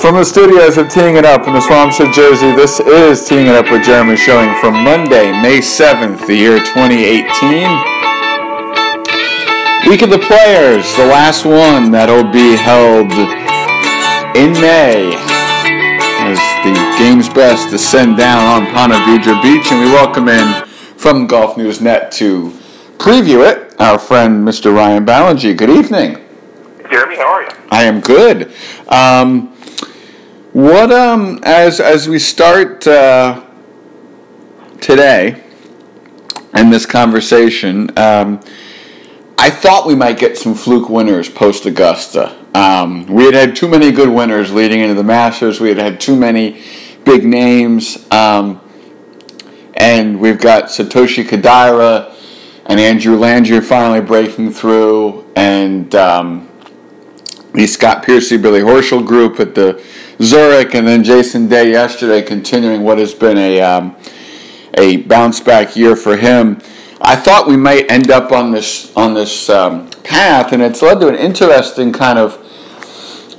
From the studios of Teeing It Up in the Swampscott, Jersey, this is Teeing It Up with Jeremy Schilling from Monday, May 7th, the year 2018. Week of the Players, the last one that'll be held in May as the game's best descend down on Ponte Vedra Beach, and we welcome in from Golf News Net to preview it our friend Mr. Ryan Ballengee. Good evening. Jeremy, how are you? I am good. Um, what um as as we start uh, today in this conversation, um, I thought we might get some fluke winners post Augusta. Um, we had had too many good winners leading into the Masters. We had had too many big names, um, and we've got Satoshi Kodaira and Andrew Landry finally breaking through, and um, the Scott Piercy, Billy Horschel group at the Zurich, and then Jason Day yesterday, continuing what has been a um, a bounce back year for him. I thought we might end up on this on this um, path, and it's led to an interesting kind of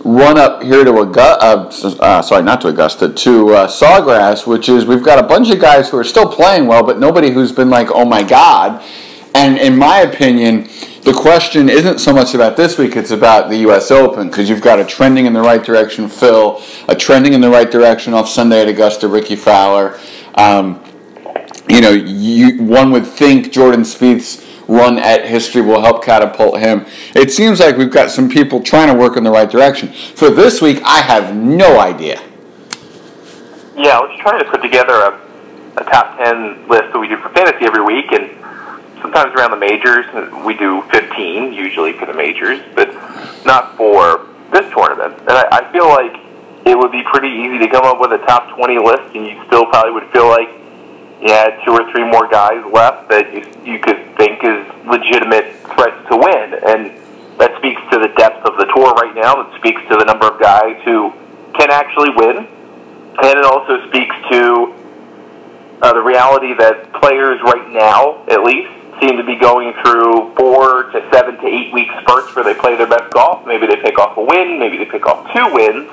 run up here to Augusta. Uh, uh, sorry, not to Augusta, to uh, Sawgrass, which is we've got a bunch of guys who are still playing well, but nobody who's been like, oh my god. And in my opinion, the question isn't so much about this week, it's about the U.S. Open, because you've got a trending in the right direction Phil, a trending in the right direction off Sunday at Augusta, Rickie Fowler. Um, you know, you, one would think Jordan Spieth's run at history will help catapult him. It seems like we've got some people trying to work in the right direction. For this week, I have no idea. Yeah, I was trying to put together a, a top 10 list that we do for fantasy every week, and sometimes around the majors, we do 15 usually for the majors, but not for this tournament. And I, I feel like it would be pretty easy to come up with a top 20 list, and you still probably would feel like you had two or three more guys left that you, you could think is legitimate threats to win. And that speaks to the depth of the tour right now. That speaks to the number of guys who can actually win. And it also speaks to uh, the reality that players right now, at least, seem to be going through four to seven to eight week spurts where they play their best golf. Maybe they pick off a win, maybe they pick off two wins,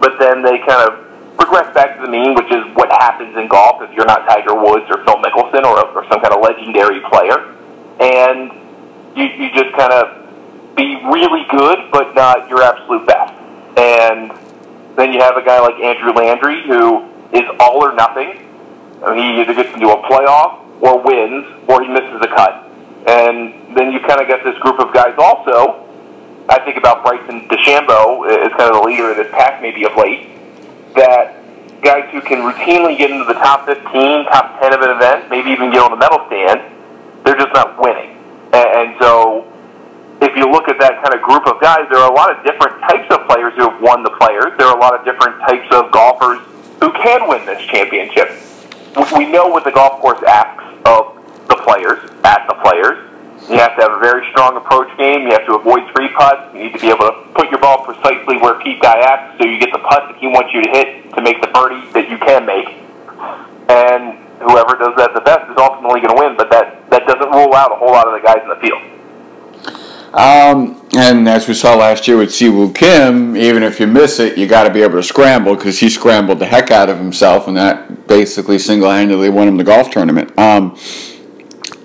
but then they kind of regress back to the mean, which is what happens in golf if you're not Tiger Woods or Phil Mickelson or, or some kind of legendary player. And you, you just kind of be really good, but not your absolute best. And then you have a guy like Andrew Landry who is all or nothing. I mean, he either gets into a playoff or wins, or he misses a cut. And then you kind of get this group of guys also. I think about Bryson DeChambeau as kind of the leader of this pack, maybe of late. That guys who can routinely get into the top 15, top 10 of an event, maybe even get on the medal stand, they're just not winning. And, and so, if you look at that kind of group of guys, there are a lot of different types of players who have won the players. There are a lot of different types of golfers who can win this championship. We know what the golf course asks of the players, at the players. You have to have a very strong approach game. You have to avoid three putts. You need to be able to put your ball precisely where Pete Dye asks, so you get the putt that he wants you to hit to make the birdie that you can make. And whoever does that the best is ultimately going to win. But that that doesn't rule out a whole lot of the guys in the field. Um, and as we saw last year with Si Woo Kim, even if you miss it, you got to be able to scramble because he scrambled the heck out of himself, and that basically single-handedly won him the golf tournament. Um,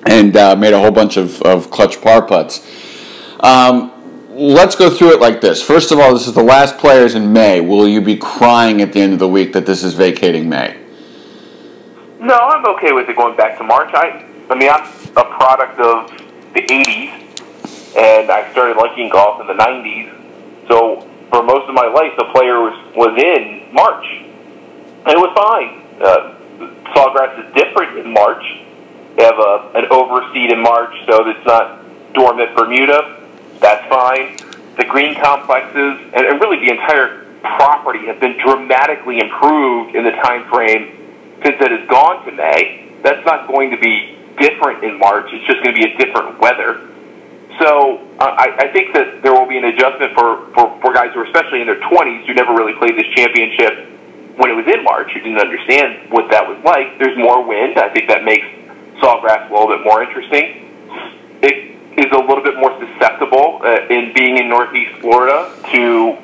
and uh, made a whole bunch of, of clutch par putts. Um, let's go through it like this. First of all, this is the last players in May. Will you be crying at the end of the week that this is vacating May? No, I'm okay with it going back to March. I, I mean, I'm a product of the '80s and I started liking golf in the 90s. So for most of my life, the player was, was in March. And it was fine. Uh, Sawgrass is different in March. Have a, an overseed in March, so it's not dormant Bermuda. That's fine. The green complexes and, and really the entire property have been dramatically improved in the time frame since it has gone to May. That's not going to be different in March. It's just going to be a different weather. So uh, I, I think that there will be an adjustment for, for, for guys who are especially in their 20s who never really played this championship when it was in March, who didn't understand what that was like. There's more wind. I think that makes Sawgrass a little bit more interesting. It is a little bit more susceptible uh, in being in Northeast Florida to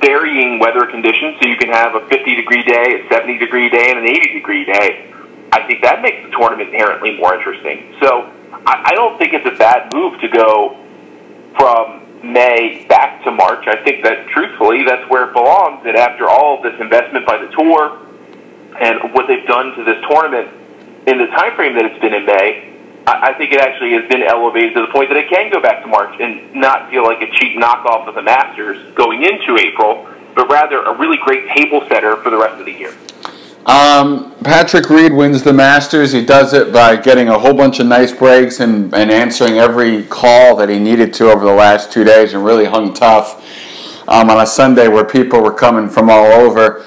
varying weather conditions, so you can have a 50 degree day, a 70 degree day, and an 80 degree day. I think that makes the tournament inherently more interesting. So I, I don't think it's a bad move to go from May back to March. I think that truthfully, that's where it belongs. And after all of this investment by the tour and what they've done to this tournament in the time frame that it's been in May, I, I think it actually has been elevated to the point that it can go back to March and not feel like a cheap knockoff of the Masters going into April, but rather a really great table setter for the rest of the year. Um, Patrick Reed wins the Masters. He does it by getting a whole bunch of nice breaks and, and answering every call that he needed to over the last two days and really hung tough um, on a Sunday where people were coming from all over.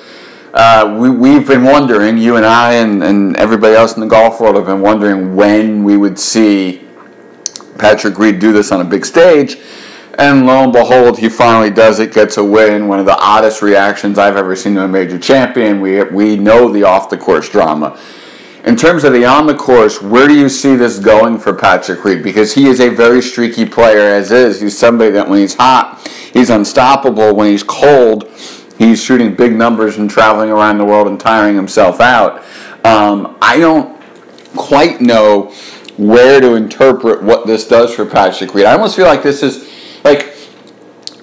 Uh, we, we've been wondering, you and I and, and everybody else in the golf world have been wondering when we would see Patrick Reed do this on a big stage. And lo and behold, he finally does it, gets a win. One of the oddest reactions I've ever seen to a major champion. We, we know the off the course drama. In terms of the on the course, where do you see this going for Patrick Reed? Because he is a very streaky player as is. He's somebody that when he's hot, he's unstoppable. When he's cold, he's shooting big numbers and traveling around the world and tiring himself out. Um, I don't quite know where to interpret what this does for Patrick Reed. I almost feel like this is like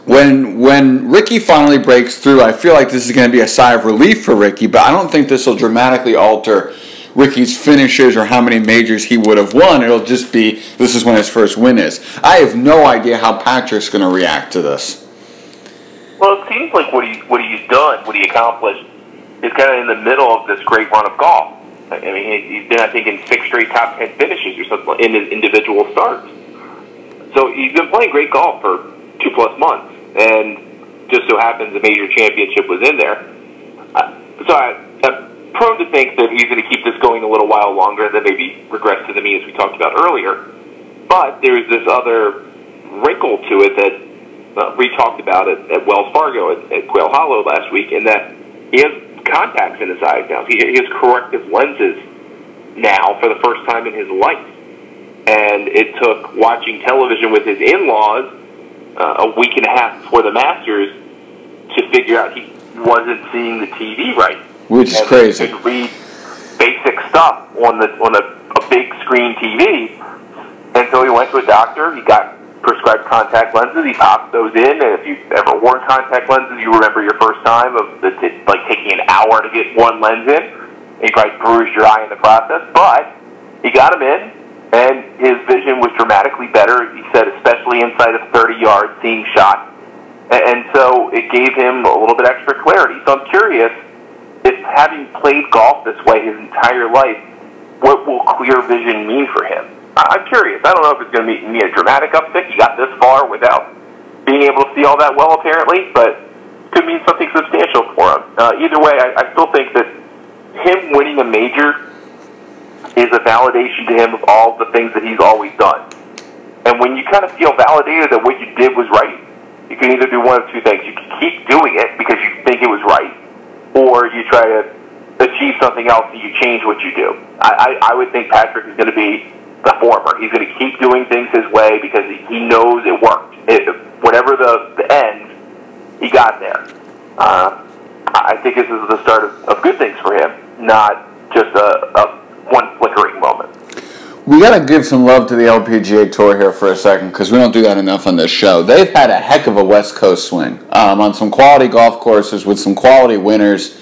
when when Rickie finally breaks through, I feel like this is going to be a sigh of relief for Rickie, but I don't think this will dramatically alter Rickie's finishes or how many majors he would have won. It'll just be this is when his first win is. I have no idea how Patrick's going to react to this. Well, it seems like what he what he's done, what he accomplished, is kind of in the middle of this great run of golf. I mean, he's been, I think, in six straight top ten finishes or something in his individual starts. So he's been playing great golf for two plus months, and just so happens a major championship was in there. So I, I'm prone to think that he's going to keep this going a little while longer, and then maybe regress to the mean as we talked about earlier. But there's this other wrinkle to it that uh, we talked about at, at Wells Fargo at, at Quail Hollow last week, in that he has contacts in his eyes now. He, he has corrective lenses now for the first time in his life and it took watching television with his in-laws uh, a week and a half before the Masters to figure out he wasn't seeing the TV right, which is and crazy. Could read basic stuff on the on a, a big screen TV, and so he went to a doctor. He got prescribed contact lenses. He popped those in, and if you've ever worn contact lenses, you remember your first time of the like taking an hour to get one lens in. And you probably bruised your eye in the process, but he got them in and his vision was dramatically better. He said, especially inside of 30 yards, seeing shots, and so it gave him a little bit extra clarity. So I'm curious if having played golf this way his entire life, what will clear vision mean for him? I'm curious. I don't know if it's going to mean a dramatic uptick. He got this far without being able to see all that well, apparently, but could mean something substantial for him. Uh, either way, I, I still think that him winning a major is a validation to him of all the things that he's always done. And when you kind of feel validated that what you did was right, you can either do one of two things. You can keep doing it because you think it was right, or you try to achieve something else and you change what you do. I, I, I would think Patrick is going to be the former. He's going to keep doing things his way because he knows it worked. It, whatever the, the end, he got there. Uh, I think this is the start of, of good things for him, not just a, a one flickering moment. We got to give some love to the LPGA Tour here for a second because we don't do that enough on this show. They've had a heck of a West Coast swing um, on some quality golf courses with some quality winners.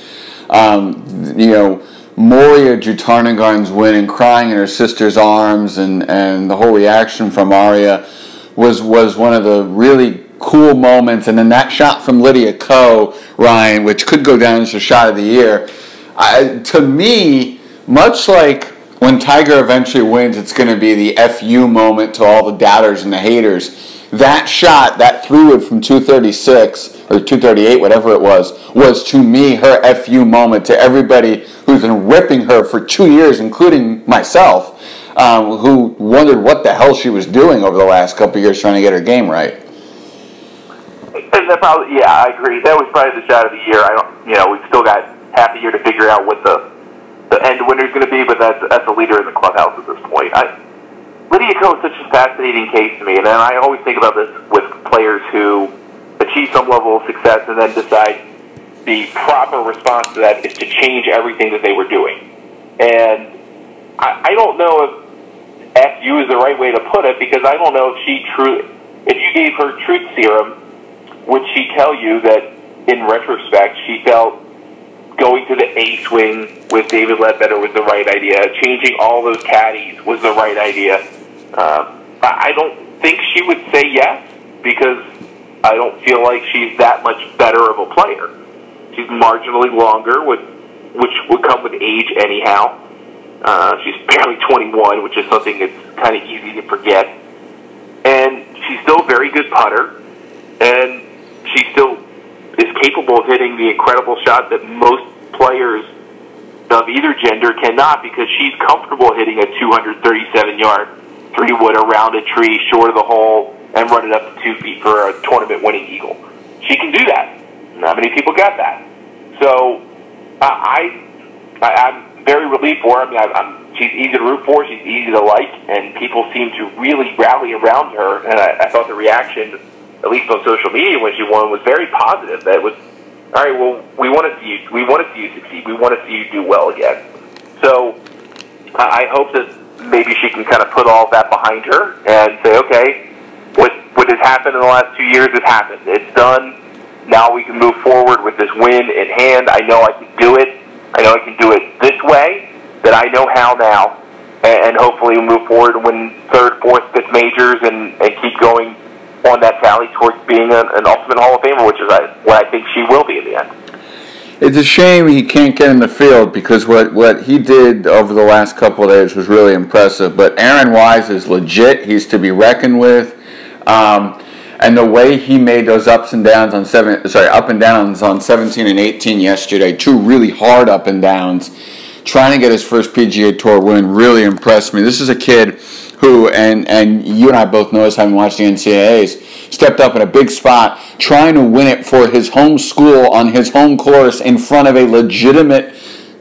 Um, you know, Moriya Jutanugarn's winning, crying in her sister's arms, and, and the whole reaction from Ariya was was one of the really cool moments. And then that shot from Lydia Ko, Ryan, which could go down as a shot of the year. I, to me, much like when Tiger eventually wins, it's going to be the FU moment to all the doubters and the haters. That shot, that three wood from 236 or 238, whatever it was, was to me her FU moment to everybody who's been ripping her for two years, including myself, um, who wondered what the hell she was doing over the last couple years trying to get her game right. And that probably, yeah, I agree. That was probably the shot of the year. I don't, you know, we've still got half a year to figure out what the the end winner is going to be, but that's that's a leader in the clubhouse at this point. I, Lydia Ko is such a fascinating case to me, and I always think about this with players who achieve some level of success and then decide the proper response to that is to change everything that they were doing. And I, I don't know if FU is the right way to put it because I don't know if she truly, if you gave her truth serum, would she tell you that in retrospect she felt going to the A swing with David Leadbetter was the right idea, changing all those caddies was the right idea? Uh, I don't think she would say yes because I don't feel like she's that much better of a player. She's marginally longer, with, which would come with age anyhow. Uh, she's barely 21, which is something that's kind of easy to forget. And she's still a very good putter, and she still is capable of hitting the incredible shot that most players of either gender cannot because she's comfortable hitting a 237 yard three wood around a tree short of the hole and run it up to two feet for a tournament winning eagle. She can do that. Not many people got that. So uh, I, I I'm very relieved for her. I mean, I, I'm she's easy to root for. She's easy to like, and people seem to really rally around her. And I, I thought the reaction, at least on social media when she won, was very positive. That was all right. Well, we want to see you. We want to see you succeed. We want to see you do well again. So I hope that maybe she can kind of put all that behind her and say, okay, what what has happened in the last two years has happened. It's done. Now we can move forward with this win in hand. I know I can do it. I know I can do it this way. That I know how now, and, hopefully we move forward and win third, fourth, fifth majors, and, and keep going on that tally towards being an, an ultimate Hall of Famer, which is what I think she will be in the end. It's a shame he can't get in the field because what, what he did over the last couple of days was really impressive. But Aaron Wise is legit. He's to be reckoned with. Um, and the way he made those ups and downs on seven, sorry, up and downs on 17 and 18 yesterday, two really hard up and downs, trying to get his first PGA Tour win really impressed me. This is a kid who, and and you and I both know this having watched the NCAA's, stepped up in a big spot, trying to win it for his home school on his home course in front of a legitimate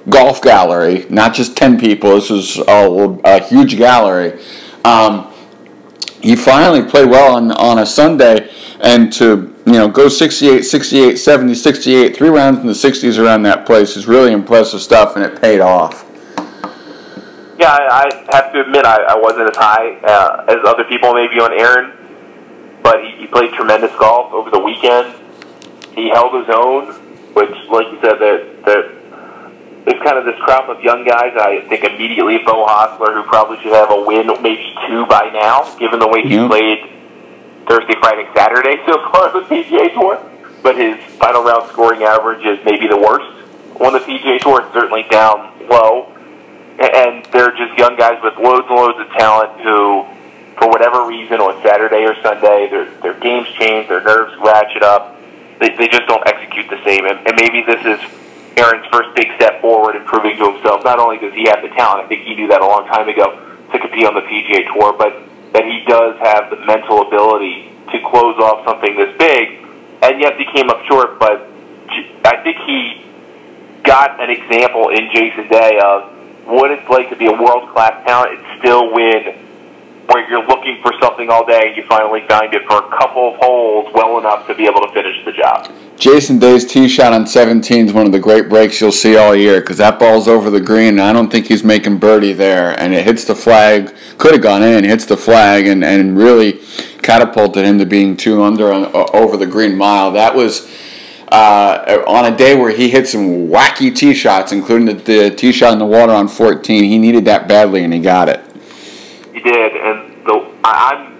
golf gallery, not just 10 people. This was a, a huge gallery. Um, he finally played well on, on a Sunday and to you know go 68 68 70 68 three rounds in the 60s around that place is really impressive stuff and it paid off. Yeah i, have to admit I, I wasn't as high uh, as other people maybe on aaron but he, he played tremendous golf over the weekend. He held his own which like you said that that there's kind of this crop of young guys. I think immediately Beau Hossler, who probably should have a win, maybe two by now, given the way he yep. played Thursday, Friday, Saturday so far on the PGA Tour. But his final round scoring average is maybe the worst on the PGA Tour. It's certainly down low. And they're just young guys with loads and loads of talent who, for whatever reason, on Saturday or Sunday, their their games change, their nerves ratchet up. They, they just don't execute the same. And, and maybe this is Aaron's first big step forward in proving to himself. Not only does he have the talent, I think he knew that a long time ago to compete on the PGA Tour, but that he does have the mental ability to close off something this big. And yes, he came up short, but I think he got an example in Jason Day of what it's like to be a world class talent and still win where you're looking for something all day and you finally find it for a couple of holes well enough to be able to finish the job. Jason Day's tee shot on 17 is one of the great breaks you'll see all year because that ball's over the green and I don't think he's making birdie there and it hits the flag, could have gone in, hits the flag and, and really catapulted him to being two under on, over the green mile. That was uh, on a day where he hit some wacky tee shots, including the, the tee shot in the water on 14. He needed that badly and he got it. He did, and the I'm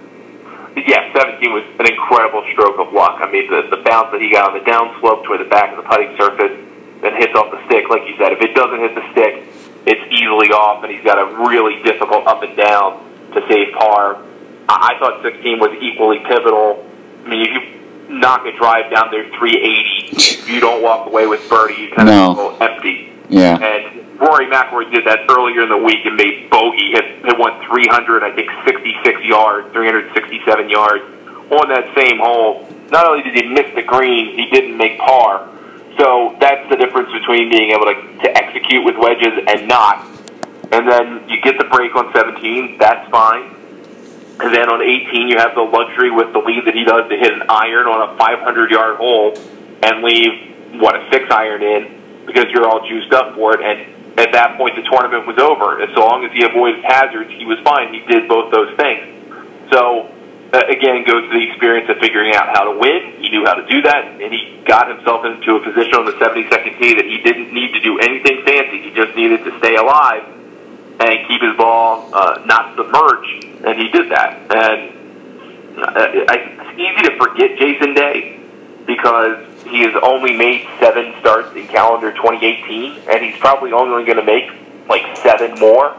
yeah, 17 was an incredible stroke of luck. I mean, the, the bounce that he got on the downslope toward the back of the putting surface, then hits off the stick. Like you said, if it doesn't hit the stick, it's easily off, and he's got a really difficult up and down to save par. I, I thought 16 was equally pivotal. I mean, if you knock a drive down there 380, you don't walk away with birdie, you kind no. of go empty. Yeah. And Rory McIlroy did that earlier in the week and made bogey. Hit, hit went 300, I think 66 yards, 367 yards on that same hole. Not only did he miss the green, he didn't make par. So that's the difference between being able to, to execute with wedges and not. And then you get the break on 17, that's fine. And then on 18, you have the luxury with the lead that he does to hit an iron on a 500 yard hole and leave, what, a six iron in because you're all juiced up for it. And at that point, the tournament was over. As long as he avoided hazards, he was fine. He did both those things. So, uh, again, goes to the experience of figuring out how to win. He knew how to do that, and he got himself into a position on the 72nd tee that he didn't need to do anything fancy. He just needed to stay alive and keep his ball uh, not submerged, and he did that. And uh, it's easy to forget Jason Day because he has only made seven starts in calendar 2018, and he's probably only going to make like seven more.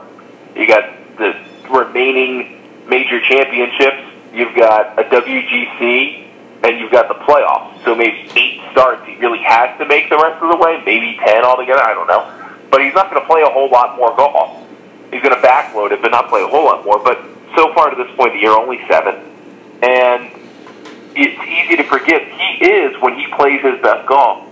You got the remaining major championships. You've got a WGC, and you've got the playoffs. So maybe eight starts he really has to make the rest of the way, maybe ten altogether. I don't know, but he's not going to play a whole lot more golf. He's going to backload it, but not play a whole lot more. But so far to this point, the year only seven, and it's easy to forget he is when he plays his best golf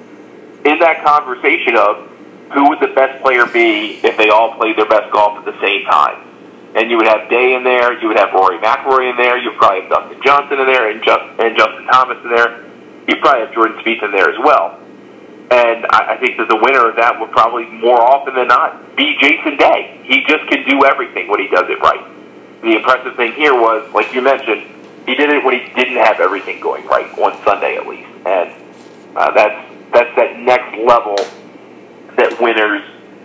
in that conversation of who would the best player be if they all played their best golf at the same time. And you would have Day in there, you would have Rory McIlroy in there, you'd probably have Dustin Johnson in there, and, Just, and Justin Thomas in there. You'd probably have Jordan Spieth in there as well. And I, I think that the winner of that would probably more often than not be Jason Day. He just can do everything when he does it right. The impressive thing here was, like you mentioned, he did it when he didn't have everything going right on Sunday at least, and uh, that's that's that next level that winners,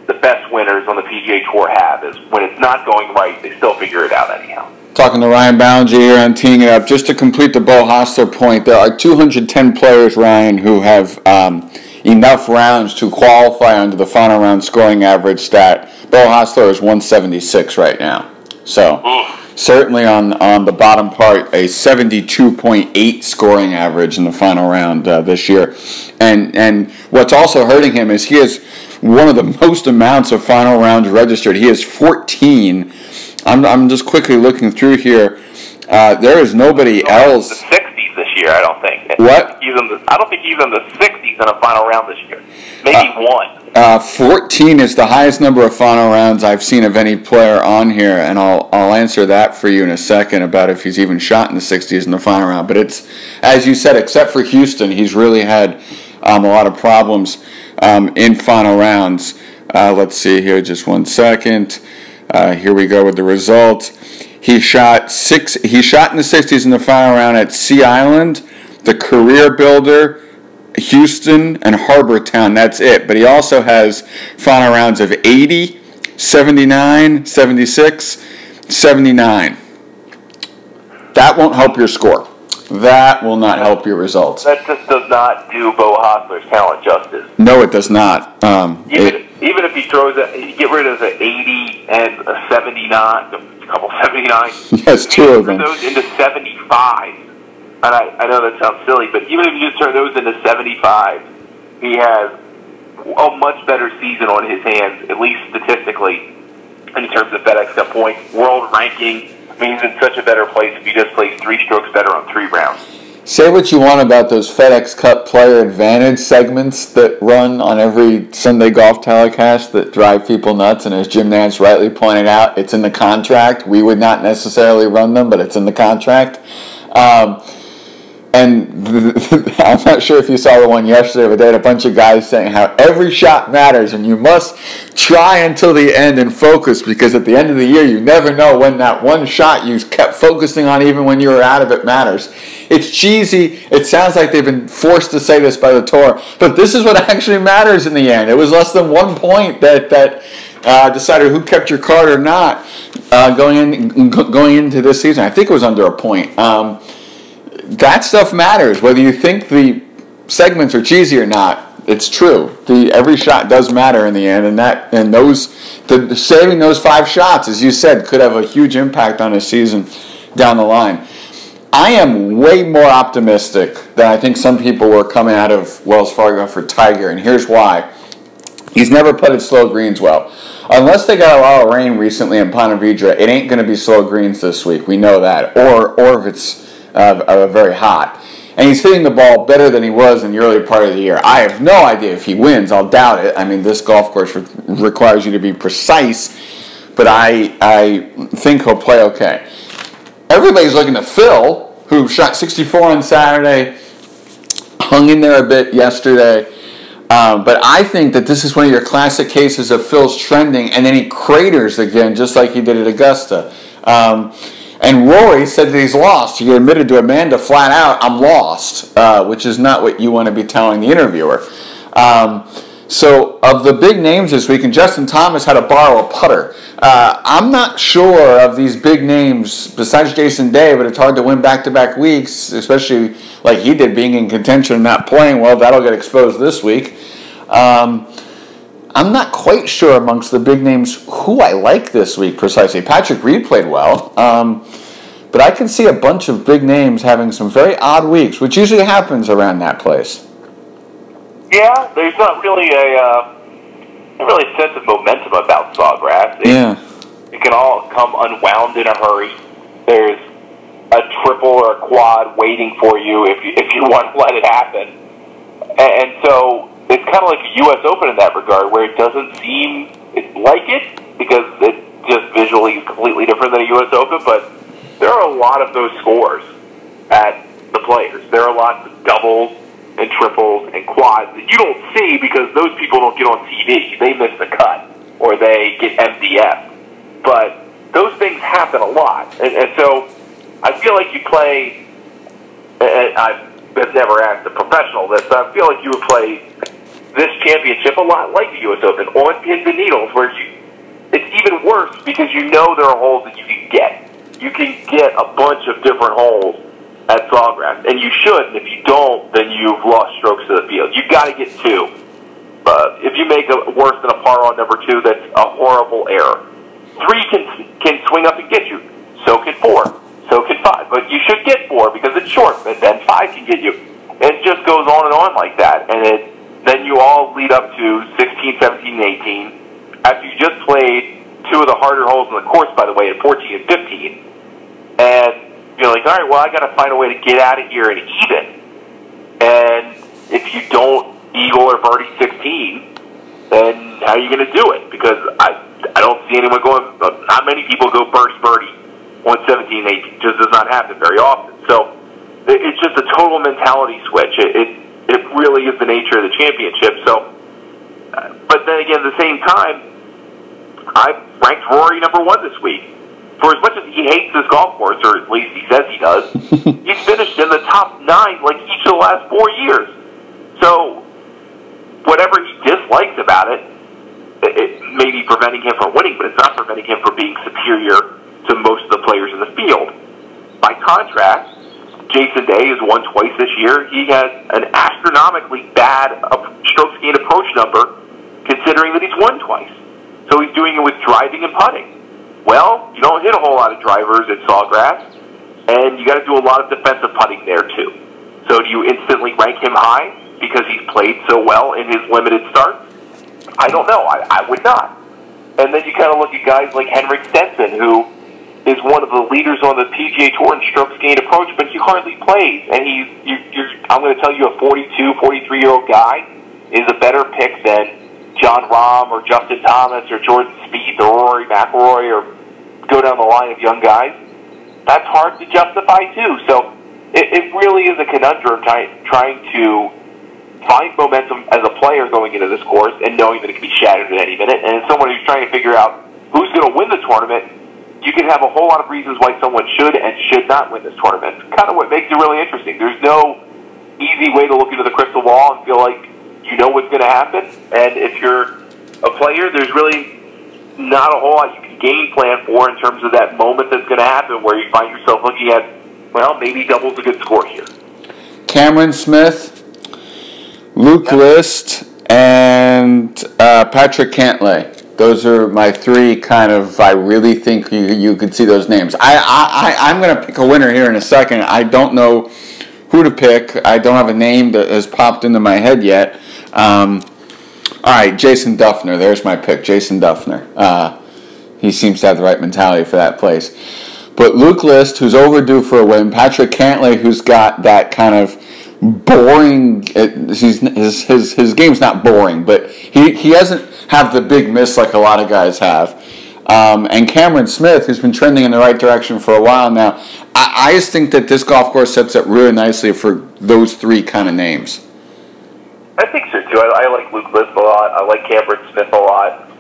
the best winners on the PGA Tour have is when it's not going right, they still figure it out anyhow. Talking to Ryan Ballengee here on teeing it up. Just to complete the Beau Hossler point, there are 210 players, Ryan, who have um, enough rounds to qualify under the final round scoring average stat. Beau Hossler is 176 right now. So certainly on, on the bottom part, a 72.8 scoring average in the final round uh, this year. And, and what's also hurting him is he has one of the most amounts of final rounds registered. He has 14. I'm, I'm just quickly looking through here. Uh, there is nobody else. The 60s this year, I don't think. What? Even the, I don't think even the 60s in a final round this year. Maybe uh, one. Uh, 14 is the highest number of final rounds I've seen of any player on here, and I'll, I'll answer that for you in a second about if he's even shot in the 60s in the final round. But it's, as you said, except for Houston, he's really had um, a lot of problems um, in final rounds. Uh, let's see here, just one second. Uh, here we go with the results. He shot six. He shot in the 60s in the final round at Sea Island, the Career Builder, Houston, and Harbour Town. That's it. But he also has final rounds of 80, 79, 76, 79. That won't help your score. That will not help your results. That just does not do Beau Hossler's talent justice. No, it does not. Um, even, it, even if he throws a, get rid of the 80 and a 79, a couple 79. Yes, two of them. those into 75 and I, I know that sounds silly, but even if you just turn those into 75, he has a much better season on his hands, at least statistically, in terms of FedEx Cup points, world ranking. I mean, he's in such a better place if he just plays three strokes better on three rounds. Say what you want about those FedEx Cup player advantage segments that run on every Sunday golf telecast that drive people nuts. And as Jim Nantz rightly pointed out, it's in the contract. We would not necessarily run them, but it's in the contract. Um, and I'm not sure if you saw the one yesterday, but they had a bunch of guys saying how every shot matters and you must try until the end and focus because at the end of the year, you never know when that one shot you kept focusing on, even when you were out of it, matters. It's cheesy. It sounds like they've been forced to say this by the tour, but this is what actually matters in the end. It was less than one point that that uh, decided who kept your card or not uh, going in going into this season. I think it was under a point. Um, that stuff matters. Whether you think the segments are cheesy or not, it's true. The every shot does matter in the end, and that and those the saving those five shots, as you said, could have a huge impact on his season down the line. I am way more optimistic than I think some people were coming out of Wells Fargo for Tiger, and here's why. He's never putted slow greens well. Unless they got a lot of rain recently in Ponte Vedra, it ain't going to be slow greens this week. We know that. Or, or if it's very hot. And he's hitting the ball better than he was in the early part of the year. I have no idea if he wins. I'll doubt it. I mean, this golf course re- requires you to be precise, but I, I think he'll play okay. everybody's looking to Phil, who shot 64 on Saturday, hung in there a bit yesterday. Um, but I think that this is one of your classic cases of Phil's trending, and then he craters again, just like he did at Augusta. Um, and Rory said that he's lost. He admitted to Amanda flat out, "I'm lost," uh, which is not what you want to be telling the interviewer. Um, so, of the big names this week, and Justin Thomas had to borrow a putter. Uh, I'm not sure of these big names besides Jason Day, but it's hard to win back-to-back weeks, especially like he did, being in contention and not playing well. That'll get exposed this week. Um, I'm not quite sure amongst the big names who I like this week precisely. Patrick Reed played well, um, but I can see a bunch of big names having some very odd weeks, which usually happens around that place. Yeah, there's not really a uh, really sense of momentum about Sawgrass. It, yeah, it can all come unwound in a hurry. There's a triple or a quad waiting for you if you, if you want to let it happen, and, and so it's kind of like a U.S. Open in that regard, where it doesn't seem like it because it just visually is completely different than a U.S. Open, but there are a lot of those scores at the players. There are lots of doubles and triples and quads that you don't see because those people don't get on TV. They miss the cut or they get MDF. But those things happen a lot. And, and so I feel like you play, and I've never asked a professional this, but I feel like you would play this championship a lot like the U.S. Open on pins and needles where you, it's even worse because you know there are holes that you can get. You can get a bunch of different holes at Sawgrass, and you should. And if you don't, then you've lost strokes to the field. You've got to get two. Uh, if you make a worse than a par on number two, that's a horrible error. Three can can swing up and get you. So can four. So can five. But you should get four because it's short, and then five can get you. It just goes on and on like that, and it then you all lead up to 16, 17, and 18. After you just played two of the harder holes in the course, by the way, at 14 and 15, and you're like, all right, well, I got to find a way to get out of here and even. And if you don't eagle or birdie 16, then how are you going to do it? Because I I don't see anyone going. Not many people go birdie birdie on 17, 18. Just does not happen very often. So it's just a total mentality switch. It it, it really is the nature of the championship. So, uh, but then again, at the same time, I ranked Rory number one this week for as much as he hates this golf course, or at least he says he does, he's finished in the top nine like each of the last four years. So, whatever he dislikes about it, it may be preventing him from winning, but it's not preventing him from being superior to most of the players in the field. By contrast, Jason Day has won twice this year. He has an astronomically bad strokes gained approach number, considering that he's won twice. So he's doing it with driving and putting. Well, you don't hit a whole lot of drivers at Sawgrass, and you got to do a lot of defensive putting there too. So do you instantly rank him high because he's played so well in his limited starts? I don't know. I, I would not. And then you kind of look at guys like Henrik Stenson, who is one of the leaders on the PGA Tour in strokes gained approach, but he hardly plays. And he's, you, you're, I'm going to tell you, a 42, 43 year old guy is a better pick than Jon Rahm or Justin Thomas or Jordan Spieth or Rory McIlroy or go down the line of young guys, that's hard to justify too. So it, it really is a conundrum try, trying to find momentum as a player going into this course and knowing that it can be shattered at any minute. And as someone who's trying to figure out who's going to win the tournament, you can have a whole lot of reasons why someone should and should not win this tournament. It's kind of what makes it really interesting. There's no easy way to look into the crystal ball and feel like you know what's going to happen. And if you're a player, there's really not a whole lot you can game plan for in terms of that moment that's going to happen where you find yourself looking at, well, maybe double's a good score here. Cameron Smith, Luke yep. List, and uh, Patrick Cantlay. Those are my three kind of. I really think you, you could see those names. I, I, I I'm going to pick a winner here in a second. I don't know who to pick. I don't have a name that has popped into my head yet. Um, all right, Jason Dufner. There's my pick, Jason Dufner. Uh, he seems to have the right mentality for that place. But Luke List, who's overdue for a win, Patrick Cantlay, who's got that kind of boring. He's, his, his, his game's not boring, but he, he doesn't have the big miss like a lot of guys have. um, and Cameron Smith, who's been trending in the right direction for a while now. I, I just think that this golf course sets up really nicely for those three kind of names. I think so too. I, I like Luke List a lot. I like Cameron Smith a lot.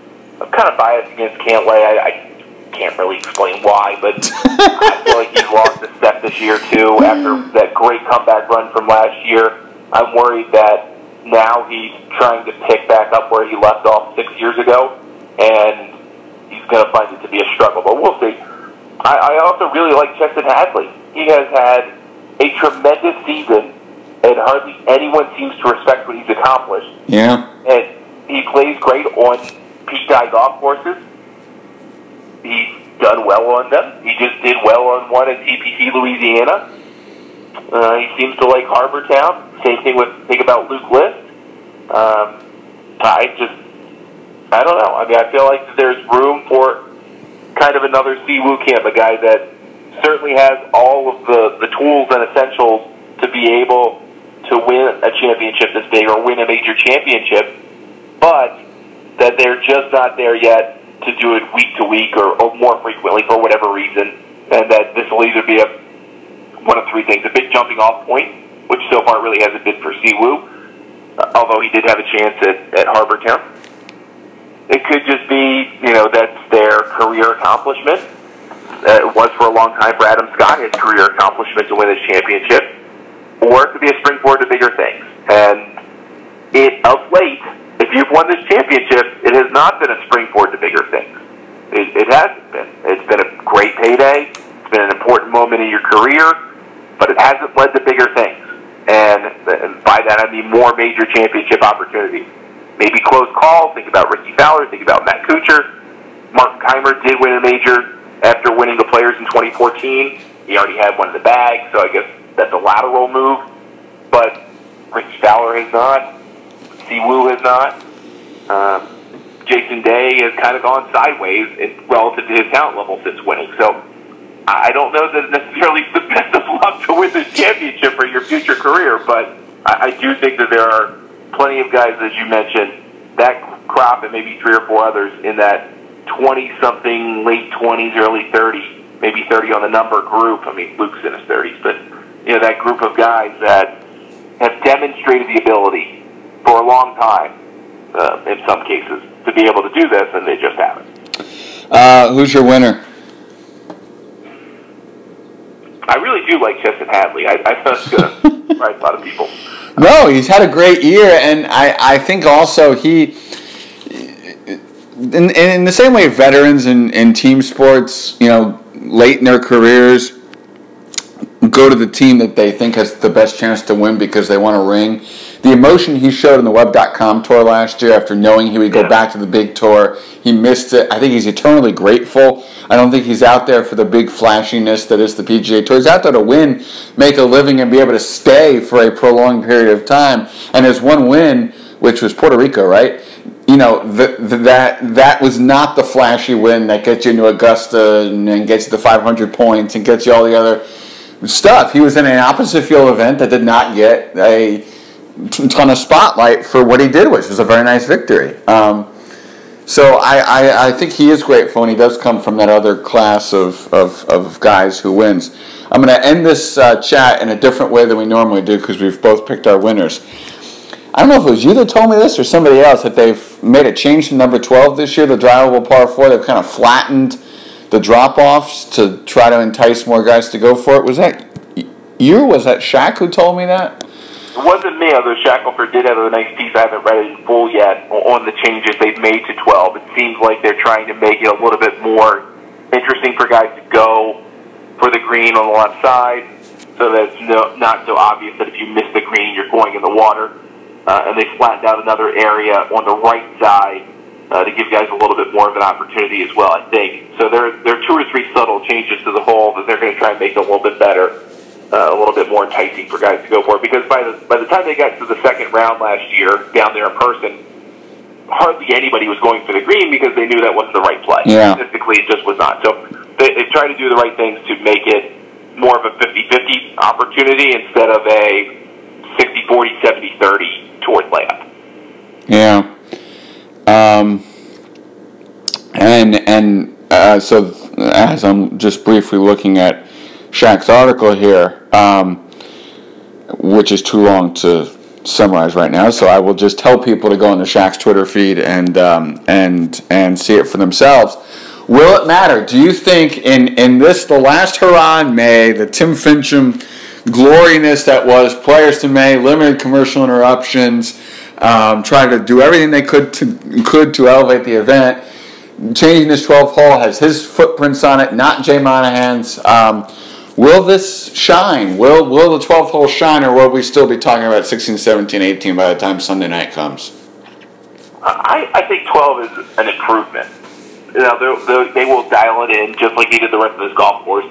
I'm kind of biased against Cantlay. I, I can't really explain why, but I feel like he's lost a step this year too after that great comeback run from last year. I'm worried that now he's trying to pick back up where he left off six years ago, and he's going to find it to be a struggle. But we'll see. I, I also really like Chesson Hadley. He has had a tremendous season, and hardly anyone seems to respect what he's accomplished. Yeah. And he plays great on Pete Dye golf courses. He's done well on them. He just did well on one at TPC Louisiana. Uh, he seems to like Harbour Town. Same thing with think about Luke List. Um, I just I don't know. I mean, I feel like there's room for kind of another Si Woo Kim, a guy that certainly has all of the the tools and essentials to be able to win a championship this big or win a major championship, but that they're just not there yet to do it week to week or, or more frequently for whatever reason, and that this will either be a one of three things: a big jumping off point, which so far really hasn't been for Si Woo, uh, although he did have a chance at, at Harbour Town. It could just be, you know, that's their career accomplishment. Uh, it was for a long time for Adam Scott, his career accomplishment to win his championship, or it could be a springboard to bigger things. And it, of late, if you've won this championship, it has not been a springboard to bigger things. It, it hasn't been. It's been a great payday. It's been an important moment in your career, but it hasn't led to bigger things. And, by that, I mean more major championship opportunities maybe close call. Think about Rickie Fowler. Think about Matt Kuchar. Martin Kaymer did win a major after winning the Players in 2014. He already had one in the bag, so I guess that's a lateral move. But Rickie Fowler has not. Si Woo has not. Um, Jason Day has kind of gone sideways relative to his talent level since winning. So I don't know that it's necessarily the best luck to win this championship for your future career, but I, I do think that there are plenty of guys, as you mentioned, that crop and maybe three or four others in that 20 something, late 20s, early 30s, maybe 30 on the number group. I mean, Luke's in his 30s, but, you know, that group of guys that have demonstrated the ability for a long time, uh, in some cases, to be able to do this, and they just haven't. Uh, who's your winner? I really do like Chesson Hadley. I, I going to surprise a lot of people. No, he's had a great year, and I, I think also he, in, in the same way veterans in, in team sports, you know, late in their careers, go to the team that they think has the best chance to win because they want to ring. The emotion he showed in the Web.com tour last year after knowing he would go yeah. back to the big tour, he missed it. I think he's eternally grateful. I don't think he's out there for the big flashiness that is the PGA Tour. He's out there to win, make a living, and be able to stay for a prolonged period of time. And his one win, which was Puerto Rico, right? You know the, the, that that was not the flashy win that gets you into Augusta and, and gets you the 500 points and gets you all the other stuff. He was in an opposite field event that did not get a ton of spotlight for what he did, which was a very nice victory. Um, so I, I, I, think he is grateful, and he does come from that other class of, of, of guys who wins. I'm going to end this uh, chat in a different way than we normally do because we've both picked our winners. I don't know if it was you that told me this or somebody else that they've made a change to number 12 this year, the drivable par 4. They've kind of flattened the drop offs to try to entice more guys to go for it. Was that you? Was that Shaq who told me that? It wasn't me, although Shackelford did have a nice piece. I haven't read it in full yet on the changes they've made to 12. It seems like they're trying to make it a little bit more interesting for guys to go for the green on the left side, so that it's no, not so obvious that if you miss the green, you're going in the water. Uh, and they flattened out another area on the right side uh, to give guys a little bit more of an opportunity as well, I think. So there, there are two or three subtle changes to the hole that they're going to try and make it a little bit better, uh, a little bit more enticing for guys to go for. It because by the by the time they got to the second round last year down there in person, hardly anybody was going for the green because they knew that wasn't the right play. Yeah. Statistically, it just was not. So they, they tried to do the right things to make it more of a 50-50 opportunity instead of a 60-40, 70-30 towards layup. Yeah. Um, and and uh, so as I'm just briefly looking at Shaq's article here, um, which is too long to summarize right now, so I will just tell people to go on the Shaq's Twitter feed and um, and and see it for themselves. Will it matter? Do you think in in this the last hurrah in May, the Tim Finchem gloriness that was players to May, limited commercial interruptions, um, trying to do everything they could to could to elevate the event. Changing this 12th hole has his footprints on it, not Jay Monahan's. Um, Will this shine? Will will the 12th hole shine, or will we still be talking about 16, 17, 18 by the time Sunday night comes? I, I think 12 is an improvement. You know, they're, they're, they will dial it in just like he did the rest of this golf course.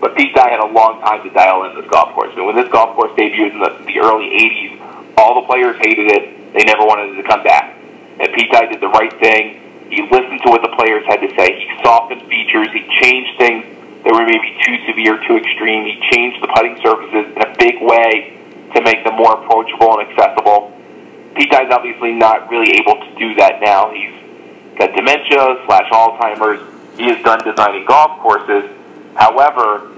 But Pete Dye had a long time to dial in this golf course. I mean, when this golf course debuted in the, the early 80s, all the players hated it. They never wanted it to come back. And Pete Dye did the right thing. He listened to what the players had to say. He softened features. He changed things that were maybe too severe, too extreme. He changed the putting surfaces in a big way to make them more approachable and accessible. Pete Dye's obviously not really able to do that now. He's got dementia slash Alzheimer's. He is done designing golf courses. However,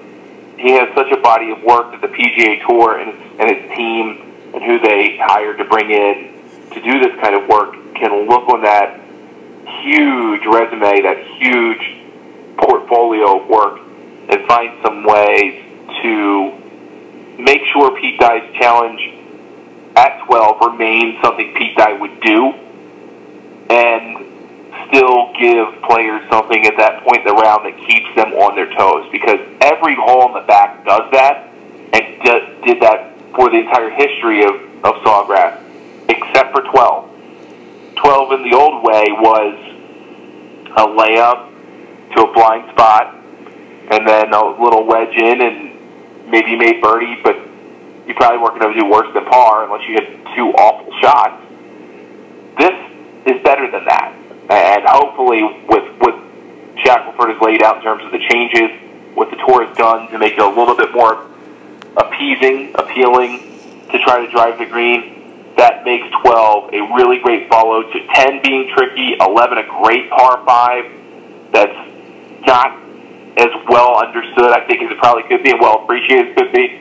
he has such a body of work that the PGA Tour and, and his team and who they hired to bring in to do this kind of work can look on that huge resume, that huge portfolio of work, and find some ways to make sure Pete Dye's challenge at 12 remains something Pete Dye would do and still give players something at that point in the round that keeps them on their toes because every hole in the back does that and did that for the entire history of, of Sawgrass except for 12. 12 in the old way was a layup to a blind spot and then a little wedge in, and maybe you made birdie, but you probably weren't going to do worse than par unless you hit two awful shots. This is better than that, and hopefully, with what Shackelford has laid out in terms of the changes, what the tour has done to make it a little bit more appeasing, appealing to try to drive the green. That makes 12 a really great follow to 10 being tricky, 11 a great par 5 that's not as well understood, I think, as it probably could be, and well appreciated could be.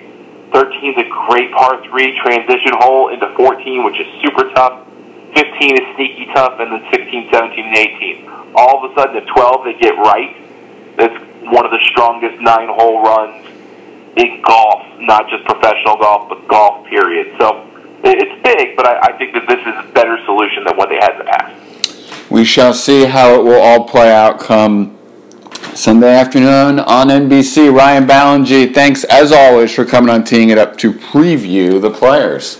13 is a great par 3 transition hole into 14, which is super tough. 15 is sneaky tough, and then 16, 17, and 18. All of a sudden, at 12, they get right. That's one of the strongest nine hole runs in golf, not just professional golf, but golf, period. So it's big, but I, I think that this is a better solution than what they had in the past. We shall see how it will all play out come Sunday afternoon on NBC. Ryan Ballengee, thanks as always for coming on Teeing It Up to preview the players.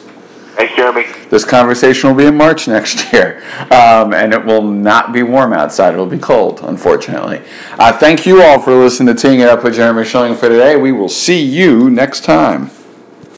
Thanks, Jeremy. This conversation will be in March next year, um, and it will not be warm outside. It will be cold, unfortunately. Uh, thank you all for listening to Teeing It Up with Jeremy Schilling for today. We will see you next time.